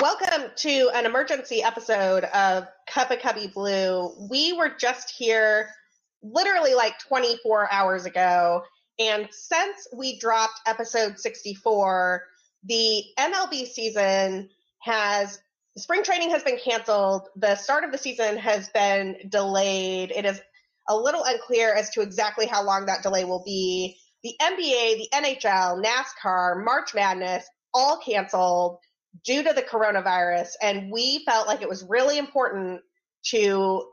welcome to an emergency episode of Cuppa Cubbie Blue. We were just here literally like 24 hours ago. And since we dropped episode 64, the MLB season has spring training has been canceled. The start of the season has been delayed. It is a little unclear as to exactly how long that delay will be. The NBA, the NHL, NASCAR, March Madness, all canceled due to the coronavirus. And we felt like it was really important to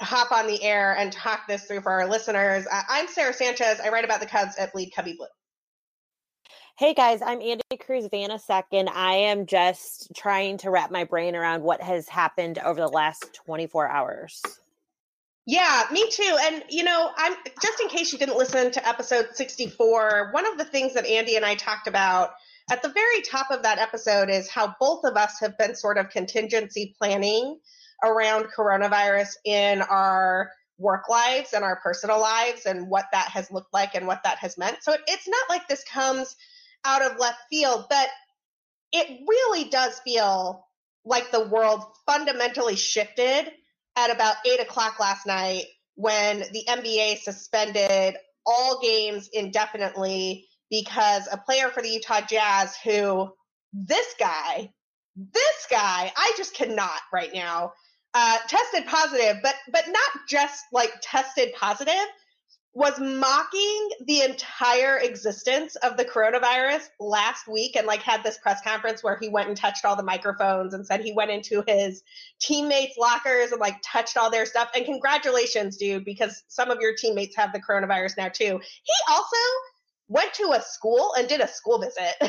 hop on the air and talk this through for our listeners. Uh, I'm Sara Sanchez. I write about the Cubs at Bleed Cubbie Blue. Hey guys, I'm Andi Cruz Vanna second. I am just trying to wrap my brain around what has happened over the last 24 hours. Yeah, me too. And you know, I'm just in case you didn't listen to episode 64, one of the things that Andi and I talked about at the very top of that episode is how both of us have been sort of contingency planning around coronavirus in our work lives and our personal lives and what that has looked like and what that has meant. So it's not like this comes out of left field, but it really does feel like the world fundamentally shifted at about eight o'clock last night when the NBA suspended all games indefinitely because a player for the Utah Jazz who this guy, this guy, I just cannot right now, uh, tested positive, but but not just like tested positive, was mocking the entire existence of the coronavirus last week and like had this press conference where he went and touched all the microphones and said he went into his teammates lockers and like touched all their stuff. And congratulations dude because some of your teammates have the coronavirus now too. He also went to a school and did a school visit.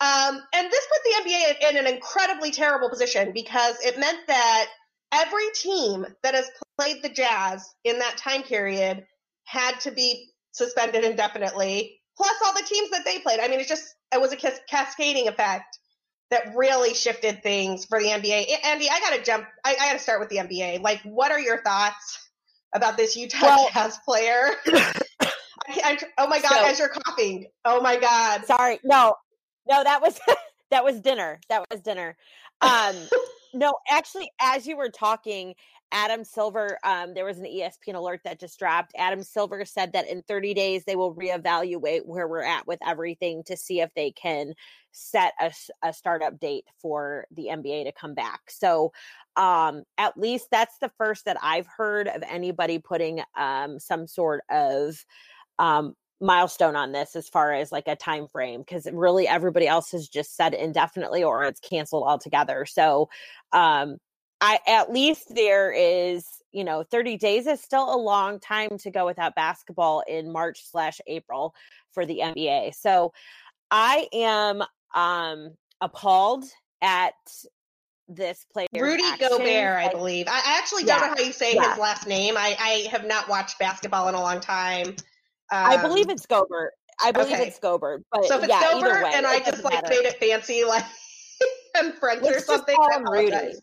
um, and this put the NBA in, in an incredibly terrible position because it meant that every team that has played the Jazz in that time period had to be suspended indefinitely, plus all the teams that they played. I mean, it just it was a cascading effect that really shifted things for the NBA. Andi, I got to jump. I, I got to start with the NBA. Like, what are your thoughts about this Utah well, Jazz player I, oh my god, so, as you're coughing. Oh my god. Sorry. No. No, that was that was dinner. That was dinner. Um no, actually as you were talking, Adam Silver, um, there was an ESPN alert that just dropped. Adam Silver said that in 30 days they will reevaluate where we're at with everything to see if they can set a, a startup date for the NBA to come back. So, um, at least that's the first that I've heard of anybody putting um, some sort of um, milestone on this as far as like a time frame because really everybody else has just said indefinitely or it's canceled altogether. So um i at least there is you know 30 days is still a long time to go without basketball in march slash april for the nba so i am um appalled at this player rudy action. gobert i believe. I actually don't yeah, know how you say yeah. his last name. I, I have not watched basketball in a long time um, I believe it's Gobert. I believe okay. it's Gobert. But so if it's yeah, Gobert way, and I just like matter. made it fancy, like and French Let's or something, call him Rudy.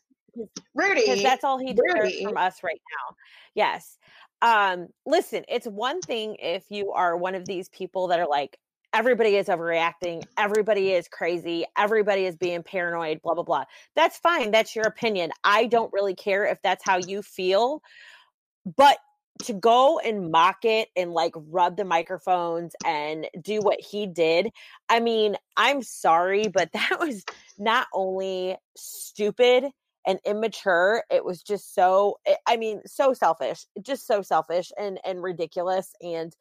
Rudy, because that's all he deserves from us right now. Yes. Um, listen, it's one thing if you are one of these people that are like, everybody is overreacting, everybody is crazy, everybody is being paranoid, blah, blah, blah. That's fine. That's your opinion. I don't really care if that's how you feel. But to go and mock it and like rub the microphones and do what he did. I mean, I'm sorry, but that was not only stupid and immature, it was just so eh, I mean, so selfish, just so selfish and and ridiculous and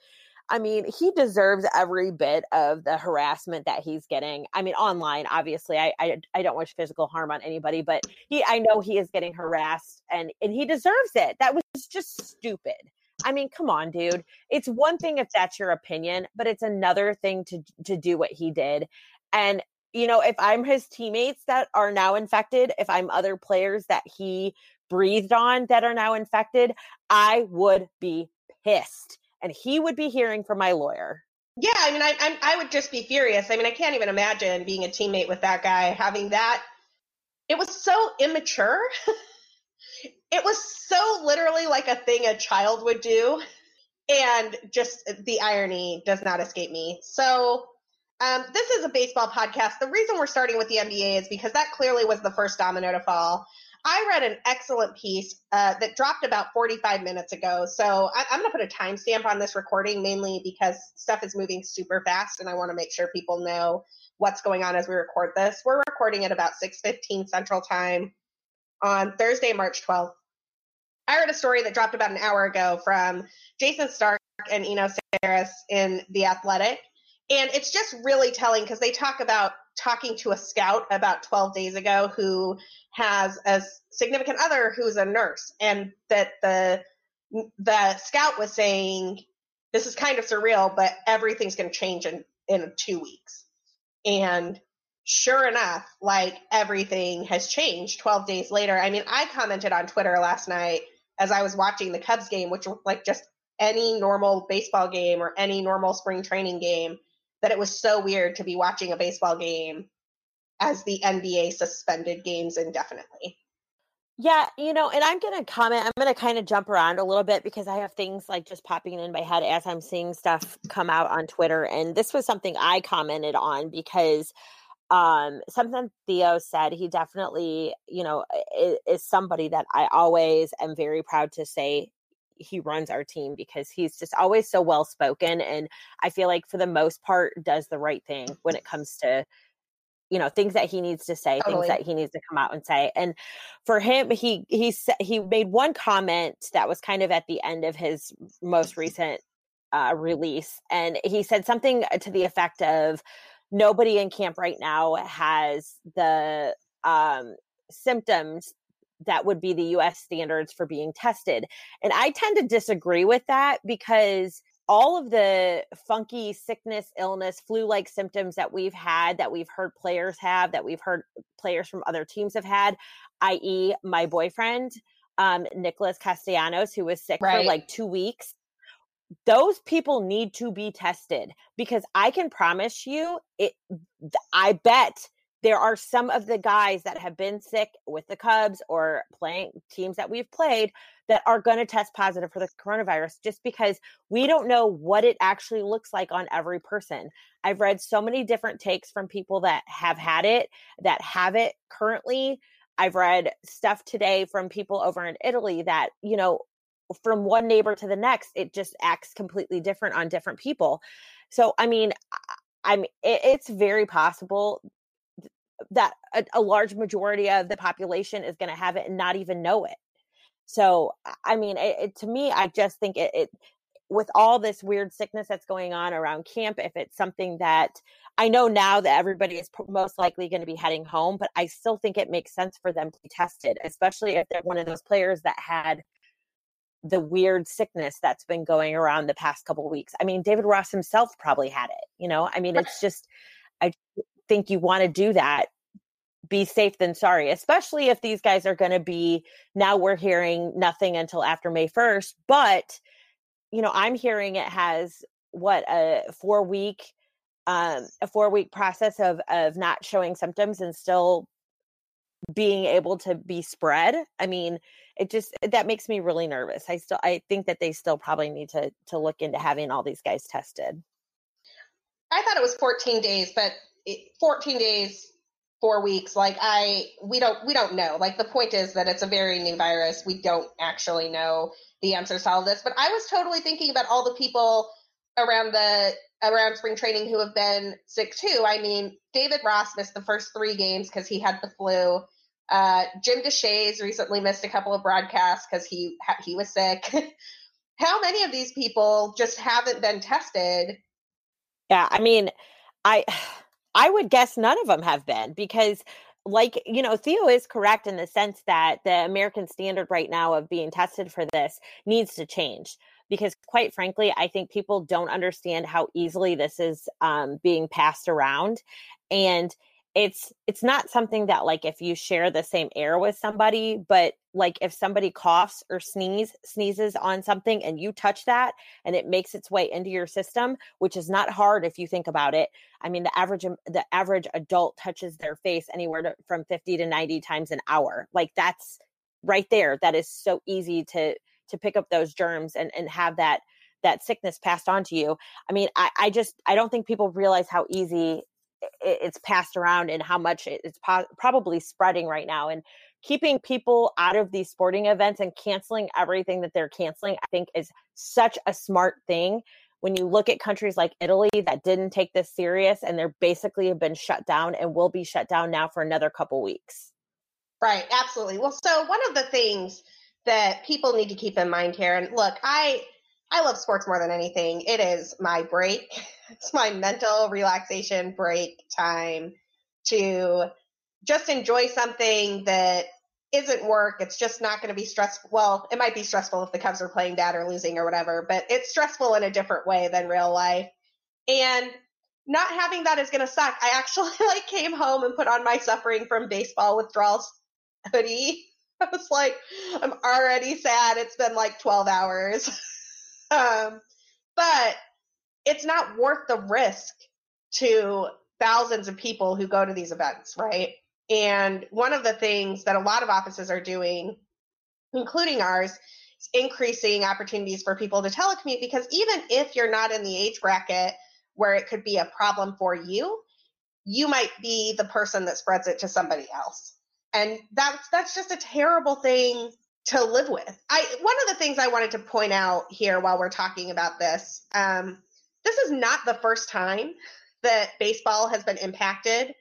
I mean, he deserves every bit of the harassment that he's getting. I mean, online, obviously, I, I, I don't wish physical harm on anybody, but he, I know he is getting harassed, and and he deserves it. That was just stupid. I mean, come on, dude. It's one thing if that's your opinion, but it's another thing to to do what he did. And you know, if I'm his teammates that are now infected, if I'm other players that he breathed on that are now infected, I would be pissed and he would be hearing from my lawyer. Yeah, I mean, I, I, I would just be furious. I mean, I can't even imagine being a teammate with that guy, having that. It was so immature. it was so literally like a thing a child would do, and just the irony does not escape me. So, Um, this is a baseball podcast. The reason we're starting with the NBA is because that clearly was the first domino to fall. I read an excellent piece uh, that dropped about 45 minutes ago. So I, am going to put a timestamp on this recording mainly because stuff is moving super fast and I want to make sure people know what's going on as we record this. We're recording at about 6:15 Central Time on Thursday, March 12th. I read a story that dropped about an hour ago from Jayson Stark and Eno Sarris in The Athletic. And it's just really telling because they talk about talking to a scout about 12 days ago who has a significant other who's a nurse and that the the scout was saying this is kind of surreal but everything's going to change in in 2 weeks. And sure enough like everything has changed 12 days later. I mean i commented on twitter last night as i was watching the cubs game which was like just any normal baseball game or any normal spring training game that it was so weird to be watching a baseball game as the NBA suspended games indefinitely. Yeah, you know, and I'm going to comment. I'm going to kind of jump around a little bit because I have things like just popping in my head as I'm seeing stuff come out on Twitter. And this was something I commented on because um something Theo said he definitely, you know, is, is somebody that I always am very proud to say he runs our team because he's just always so well spoken and I feel like for the most part does the right thing when it comes to you know things that he needs to say totally. things that he needs to come out and say and for him he he he made one comment that was kind of at the end of his most recent uh, release and he said something to the effect of nobody in camp right now has the um symptoms that would be the US standards for being tested. And I tend to disagree with that because all of the funky sickness, illness, flu like symptoms that we've had, that we've heard players have, that we've heard players from other teams have had, i.e., my boyfriend, um, Nicholas Castellanos, who was sick right. for like two weeks. Those people need to be tested because I can promise you, it. I bet there are some of the guys that have been sick with the Cubs or playing teams that we've played that are going to test positive for the coronavirus just because we don't know what it actually looks like on every person. I've read so many different takes from people that have had it, that have it currently. I've read stuff today from people over in Italy that, you know, from one neighbor to the next, it just acts completely different on different people. So, I mean, I'm it's very possible that a, a large majority of the population is going to have it and not even know it. So, I mean, it, it, to me, I just think it, it, with all this weird sickness that's going on around camp, if it's something that I know now that everybody is most likely going to be heading home, but I still think it makes sense for them to be tested, especially if they're one of those players that had the weird sickness that's been going around the past couple weeks. I mean, David Ross himself probably had it, you know? I mean, it's just, think you want to do that be safe than sorry, especially if these guys are going to be now we're hearing nothing until after May 1st. But, you know, I'm hearing it has what a four week, um, a four week process of, of not showing symptoms and still being able to be spread. I mean, it just, that makes me really nervous. I still, I think that they still probably need to, to look into having all these guys tested. I thought it was 14 days, but 14 days, four weeks. Like I, we don't, we don't know. Like the point is that it's a very new virus. We don't actually know the answers to all this. But I was totally thinking about all the people around the around spring training who have been sick too. I mean, David Ross missed the first three games because he had the flu. Uh, Jim Deshaies recently missed a couple of broadcasts because he he was sick. How many of these people just haven't been tested? Yeah, I mean, I I would guess none of them have been because like you know theo is correct in the sense that the american standard right now of being tested for this needs to change because quite frankly i think people don't understand how easily this is um, being passed around. And it's it's not something that like if you share the same air with somebody but like if somebody coughs or sneeze sneezes on something and you touch that and it makes its way into your system which is not hard if you think about it. I mean the average um, the average adult touches their face anywhere to, from 50 to 90 times an hour. Like that's right there. That is so easy to to pick up those germs and and have that that sickness passed on to you. I mean, I, I just I don't think people realize how easy it's passed around and how much it's po- probably spreading right now. And keeping people out of these sporting events and canceling everything that they're canceling, I think is such a smart thing. When you look at countries like Italy that didn't take this serious and they're basically have been shut down and will be shut down now for another couple weeks. Right, absolutely. Well, so one of the things that people need to keep in mind here, and look, I I love sports more than anything. It is my break. It's my mental relaxation break time to just enjoy something that isn't work. It's just not going to be stressful. Well, it might be stressful if the Cubs are playing bad or losing or whatever, but it's stressful in a different way than real life. And not having that is going to suck. I actually like came home and put on my suffering from baseball withdrawals hoodie. I was like, I'm already sad. It's been like 12 hours. Um, but it's not worth the risk to thousands of people who go to these events, right? And one of the things that a lot of offices are doing, including ours, is increasing opportunities for people to telecommute because even if you're not in the age bracket where it could be a problem for you, you might be the person that spreads it to somebody else and that's that's just a terrible thing to live with. I one of the things I wanted to point out here while we're talking about this, um, this is not the first time that baseball has been impacted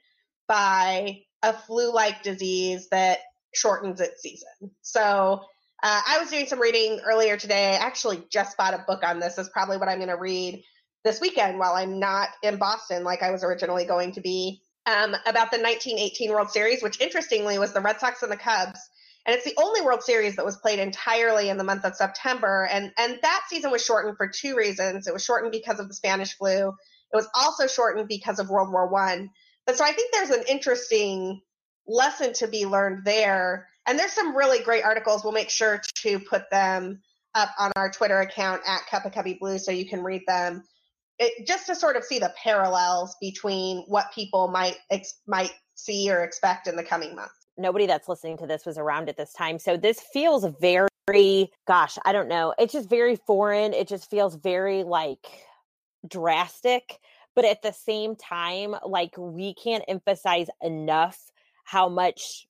by a flu-like disease that shortens its season. So uh, I was doing some reading earlier today. I actually just bought a book on this. Is probably what I'm going to read this weekend while I'm not in Boston, like I was originally going to be um, about the 1918 World Series, which interestingly was the Red Sox and the Cubs. And it's the only World Series that was played entirely in the month of September. And, and that season was shortened for two reasons. It was shortened because of the Spanish flu. It was also shortened because of World War One. But so I think there's an interesting lesson to be learned there. And there's some really great articles. We'll make sure to put them up on our Twitter account at Cuppa Cubbie Blue so you can read them it, just to sort of see the parallels between what people might ex- might see or expect in the coming months. Nobody that's listening to this was around at this time, so this feels very, gosh, I don't know. It's just very foreign. It just feels very like drastic, but at the same time, like we can't emphasize enough how much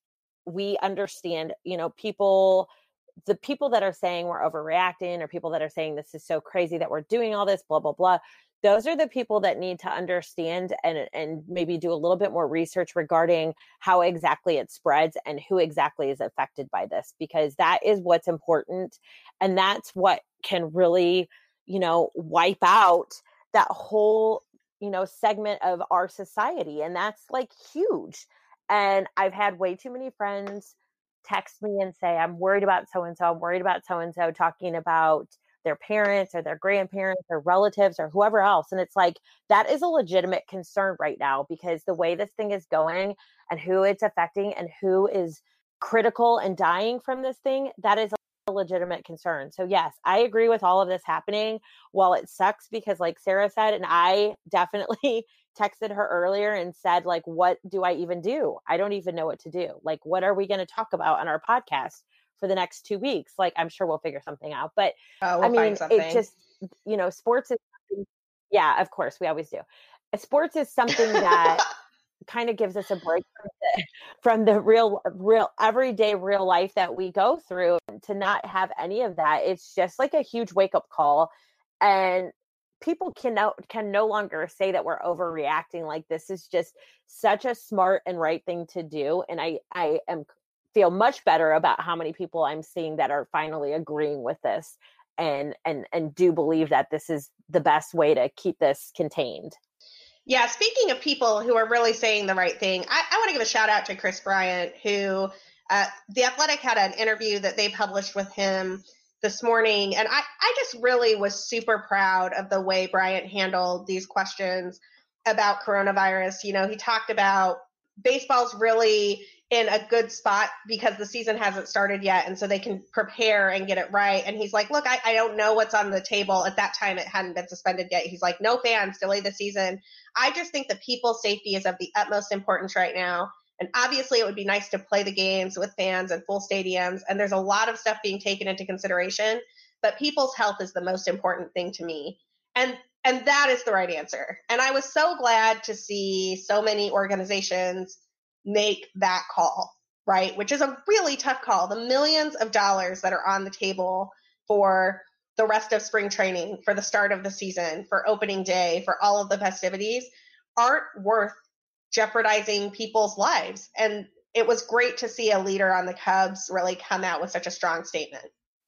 we understand. You know, people the people that are saying we're overreacting or people that are saying this is so crazy that we're doing all this blah blah blah those are the people that need to understand and and maybe do a little bit more research regarding how exactly it spreads and who exactly is affected by this because that is what's important and that's what can really you know wipe out that whole you know segment of our society and that's like huge. And i've had way too many friends text me and say i'm worried about so and so i'm worried about so and so talking about their parents or their grandparents or relatives or whoever else. And it's like that is a legitimate concern right now because the way this thing is going and who it's affecting and who is critical and dying from this thing, that is a legitimate concern. So yes, I agree with all of this happening. While it sucks because like Sara said, and I definitely texted her earlier and said like what do I even do? I don't even know what to do. Like what are we going to talk about on our podcast? For the next two weeks. Like I'm sure we'll figure something out. But oh, we'll I mean, it just you know, sports is yeah, of course, we always do. Uh, sports is something that kind of gives us a break from the, from the real uh, real everyday real life that we go through to not have any of that it's just like a huge wake up call and people can no, can no longer say that we're overreacting like this is just such a smart and right thing to do and i i am feel much better about how many people I'm seeing that are finally agreeing with this and and and do believe that this is the best way to keep this contained. Yeah, speaking of people who are really saying the right thing, I, I want to give a shout out to Kris Bryant, who uh, the Athletic had an interview that they published with him this morning, and I, I just really was super proud of the way Bryant handled these questions about coronavirus. You know, he talked about baseball's really in a good spot because the season hasn't started yet and so they can prepare and get it right. And he's like look I, I don't know what's on the table. At that time it hadn't been suspended yet. He's like no fans delay the season. I just think that people's safety is of the utmost importance right now. And obviously it would be nice to play the games with fans and full stadiums and there's a lot of stuff being taken into consideration but people's health is the most important thing to me. And and that is the right answer. And I was so glad to see so many organizations make that call, right? Which is a really tough call. The millions of dollars that are on the table for the rest of spring training, for the start of the season, for opening day, for all of the festivities aren't worth jeopardizing people's lives. And it was great to see a leader on the Cubs really come out with such a strong statement.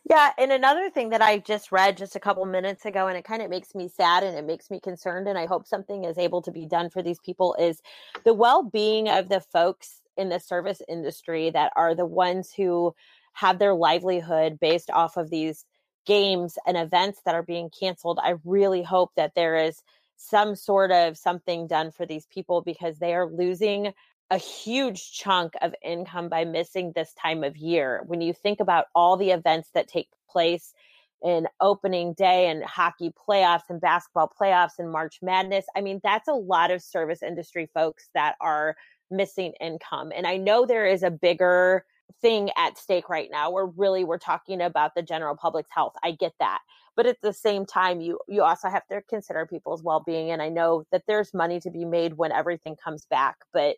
Yeah, and another thing that I just read just a couple minutes ago, and it kind of makes me sad and it makes me concerned, and I hope something is able to be done for these people is the well being of the folks in the service industry that are the ones who have their livelihood based off of these games and events that are being canceled. I really hope that there is some sort of something done for these people because they are losing a huge chunk of income by missing this time of year. When you think about all the events that take place in opening day and hockey playoffs and basketball playoffs and March Madness, I mean, that's a lot of service industry folks that are missing income. And I know there is a bigger thing at stake right now where really we're talking about the general public's health. I get that. But at the same time, you you also have to consider people's well-being. And I know that there's money to be made when everything comes back. But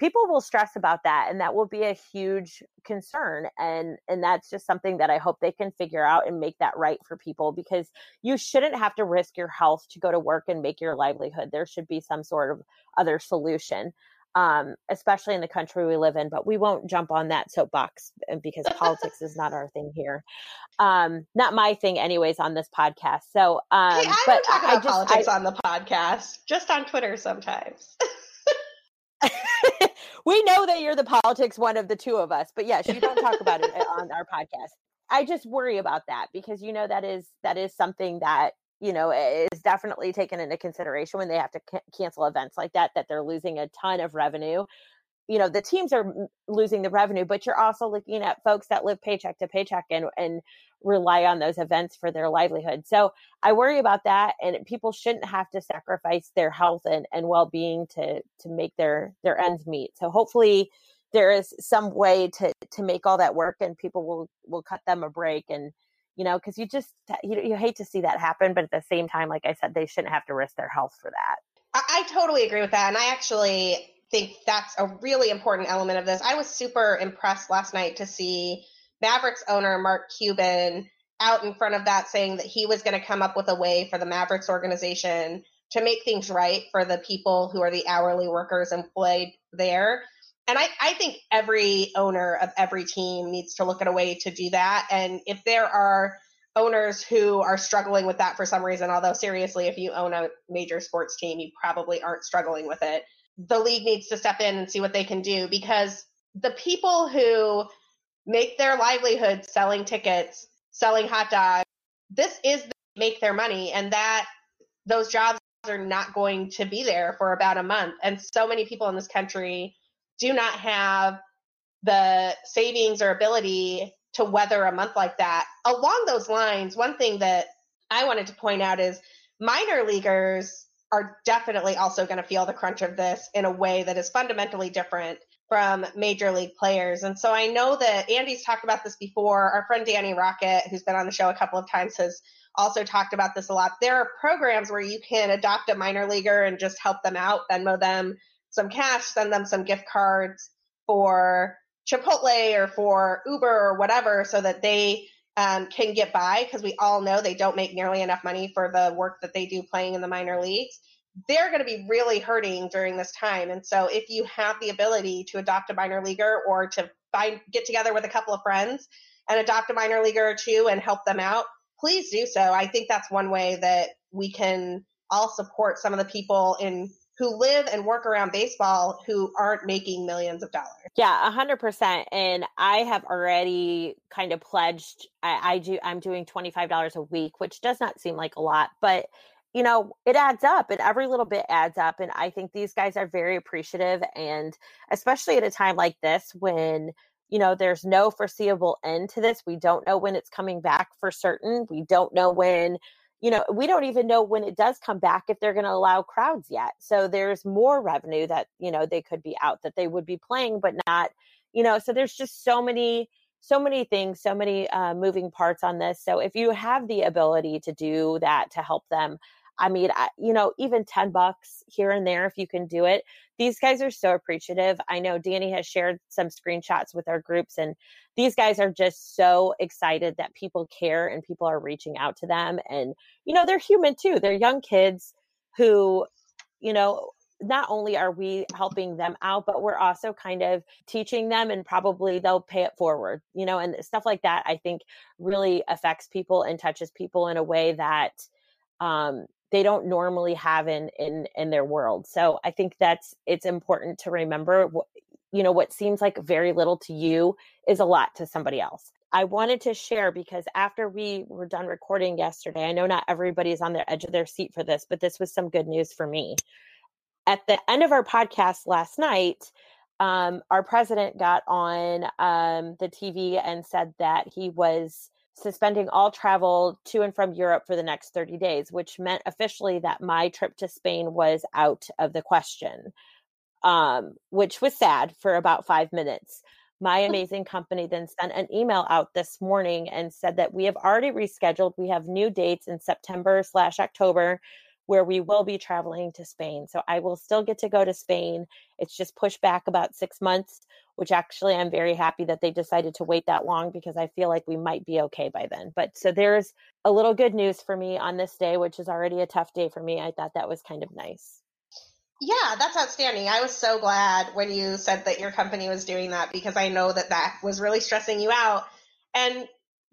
people will stress about that and that will be a huge concern and and that's just something that i hope they can figure out and make that right for people because you shouldn't have to risk your health to go to work and make your livelihood. There should be some sort of other solution um, especially in the country we live in but we won't jump on that soapbox uh, because politics is not our thing here. Um, not my thing anyways on this podcast so um, hey, I but talk about I just, politics I, on the podcast just on twitter sometimes we know that you're the politics one of the two of us, but yes, you don't talk about it uh, on our podcast. I just worry about that because you know that is that is something that you know is definitely taken into consideration when they have to c- cancel events like that that they're losing a ton of revenue you know the teams are losing the revenue but you're also looking at folks that live paycheck to paycheck and and rely on those events for their livelihood. So i worry about that and people shouldn't have to sacrifice their health and, and well-being to to make their their ends meet. So hopefully there is some way to to make all that work and people will will cut them a break and you know because you just you, you hate to see that happen but at the same time like i said they shouldn't have to risk their health for that. I, I totally agree with that and i actually think that's a really important element of this. I was super impressed last night to see Mavericks owner Mark Cuban out in front of that saying that he was going to come up with a way for the Mavericks organization to make things right for the people who are the hourly workers employed there. And I, I think every owner of every team needs to look at a way to do that. And if there are owners who are struggling with that for some reason, although seriously, if you own a major sports team, you probably aren't struggling with it the league needs to step in and see what they can do because the people who make their livelihood selling tickets, selling hot dogs, this is the, make their money and that those jobs are not going to be there for about a month. And so many people in this country do not have the savings or ability to weather a month like that. Along those lines, one thing that I wanted to point out is minor leaguers are definitely also going to feel the crunch of this in a way that is fundamentally different from major league players. And so I know that Andi's talked about this before. Our friend Danny Rocket, who's been on the show a couple of times, has also talked about this a lot. There are programs where you can adopt a minor leaguer and just help them out, Venmo them some cash, send them some gift cards for Chipotle or for Uber or whatever so that they um, can get by because we all know they don't make nearly enough money for the work that they do playing in the minor leagues. They're going to be really hurting during this time. And so if you have the ability to adopt a minor leaguer or to find get together with a couple of friends and adopt a minor leaguer or two and help them out, please do so. I think that's one way that we can all support some of the people in who live and work around baseball who aren't making millions of dollars. Yeah, a hundred percent. And I have already kind of pledged. I, I do. I'm doing twenty five dollars a week, which does not seem like a lot, but you know it adds up and every little bit adds up and i think these guys are very appreciative and especially at a time like this when you know there's no foreseeable end to this we don't know when it's coming back for certain we don't know when you know, we don't even know when it does come back if they're going to allow crowds yet. So there's more revenue that, you know, they could be out that they would be playing, but not, you know, so there's just so many so many things, so many uh, moving parts on this. So if you have the ability to do that to help them, I mean, I, you know, even 10 bucks here and there, if you can do it, these guys are so appreciative. I know Danny has shared some screenshots with our groups, and these guys are just so excited that people care and people are reaching out to them. And, you know, they're human too. They're young kids who, you know, not only are we helping them out, but we're also kind of teaching them and probably they'll pay it forward, you know, and stuff like that, I think really affects people and touches people in a way that um, they don't normally have in in in their world. So I think that's it's important to remember you know what seems like very little to you is a lot to somebody else. I wanted to share because after we were done recording yesterday, I know not everybody is on the edge of their seat for this, but this was some good news for me at the end of our podcast last night, um, our president got on um, the TV and said that he was suspending all travel to and from Europe for the next 30 days, which meant officially that my trip to Spain was out of the question, um, which was sad for about five minutes. My amazing company then sent an email out this morning and said that we have already rescheduled. We have new dates in September slash October where we will be traveling to Spain. So I will still get to go to Spain. It's just pushed back about six months, which actually I'm very happy that they decided to wait that long because I feel like we might be okay by then. But so there's a little good news for me on this day, which is already a tough day for me. I thought that was kind of nice. Yeah, that's outstanding. I was so glad when you said that your company was doing that because I know that that was really stressing you out. And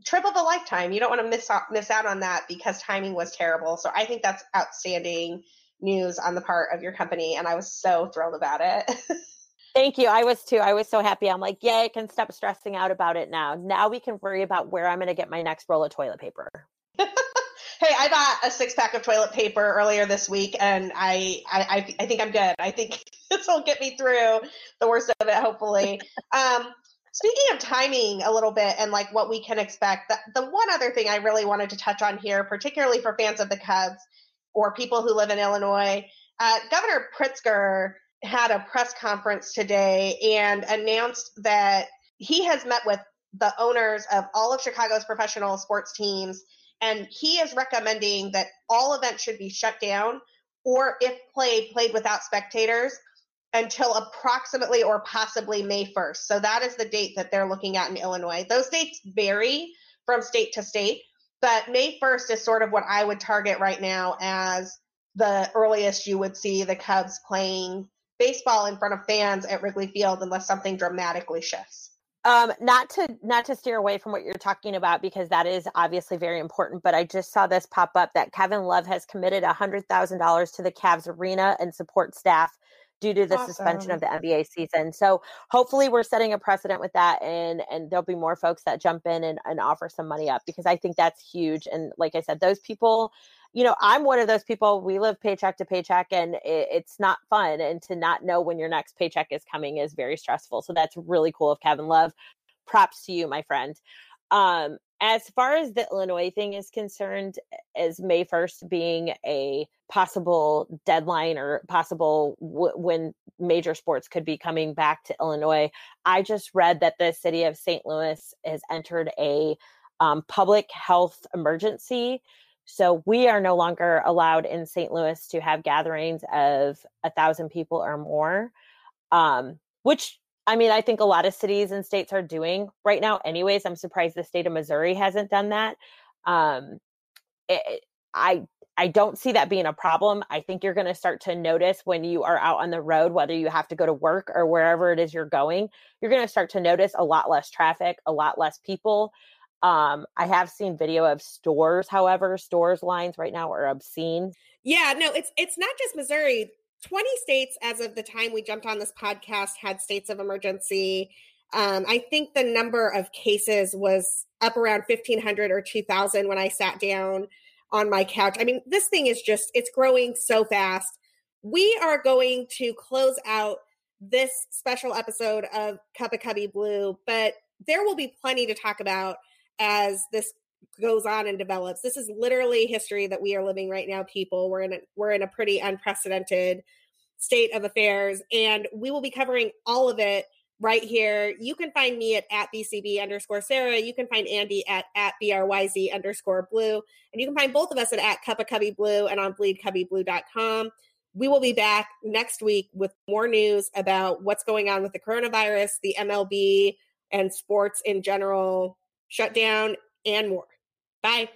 trip of a lifetime. You don't want to miss out, miss out on that because timing was terrible. So I think that's outstanding news on the part of your company, and I was so thrilled about it. Thank you. I was too. I was so happy. I'm like, yeah, I can stop stressing out about it now. Now we can worry about where I'm going to get my next roll of toilet paper. hey, I bought a six pack of toilet paper earlier this week, and I, I, I think I'm good. I think this will get me through the worst of it, hopefully. um, Speaking of timing a little bit and like what we can expect, the, the one other thing I really wanted to touch on here, particularly for fans of the Cubs or people who live in Illinois, uh, Governor Pritzker had a press conference today and announced that he has met with the owners of all of Chicago's professional sports teams, and he is recommending that all events should be shut down, or if played, played without spectators until approximately or possibly May 1st. So that is the date that they're looking at in Illinois. Those dates vary from state to state, but May 1st is sort of what I would target right now as the earliest you would see the Cubs playing baseball in front of fans at Wrigley Field unless something dramatically shifts. Um, not to not to steer away from what you're talking about because that is obviously very important. But I just saw this pop up that Kevin Love has committed hundred thousand dollars to the Cavs arena and support staff due to the awesome. suspension of the NBA season. So hopefully we're setting a precedent with that and and there'll be more folks that jump in and, and offer some money up because I think that's huge. And like I said, those people, you know, I'm one of those people, we live paycheck to paycheck and it, it's not fun. And to not know when your next paycheck is coming is very stressful. So that's really cool of Kevin Love. Props to you, my friend. Um, as far as the Illinois thing is concerned, as May 1st being a possible deadline or possible w- when major sports could be coming back to Illinois, I just read that the city of St. Louis has entered a um, public health emergency. So we are no longer allowed in St. Louis to have gatherings of a thousand people or more, um, which I mean, I think a lot of cities and states are doing right now. Anyways, I'm surprised the state of Missouri hasn't done that. Um, it, I I don't see that being a problem. I think you're going to start to notice when you are out on the road, whether you have to go to work or wherever it is you're going, you're going to start to notice a lot less traffic, a lot less people. Um, I have seen video of stores, however, stores lines right now are obscene. Yeah, no, it's it's not just Missouri. 20 states, as of the time we jumped on this podcast, had states of emergency. Um, I think the number of cases was up around 1,500 or 2,000 when I sat down on my couch. I mean, this thing is just, it's growing so fast. We are going to close out this special episode of Cuppa Cubbie Blue, but there will be plenty to talk about as this goes on and develops. This is literally history that we are living right now, people. We're in a, we're in a pretty unprecedented state of affairs and we will be covering all of it right here. You can find me at, at BCB underscore Sara. You can find Andi at, at BRYZ underscore blue. And you can find both of us at, at Cuppa Cubbie Blue and on bleedcubbieblue.com. We will be back next week with more news about what's going on with the coronavirus, the MLB, and sports in general shutdown, and more. Bye.